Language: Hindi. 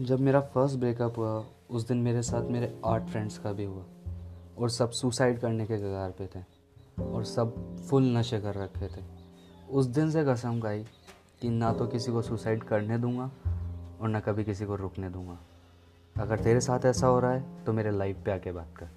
जब मेरा फ़र्स्ट ब्रेकअप हुआ, उस दिन मेरे साथ मेरे आठ फ्रेंड्स का भी हुआ। और सब सुसाइड करने के कगार पे थे। और सब फुल नशे कर रखे थे। उस दिन से कसम खाई कि ना तो किसी को सुसाइड करने दूँगा और ना कभी किसी को रुकने दूँगा। अगर तेरे साथ ऐसा हो रहा है तो मेरे लाइफ पे आके बात कर।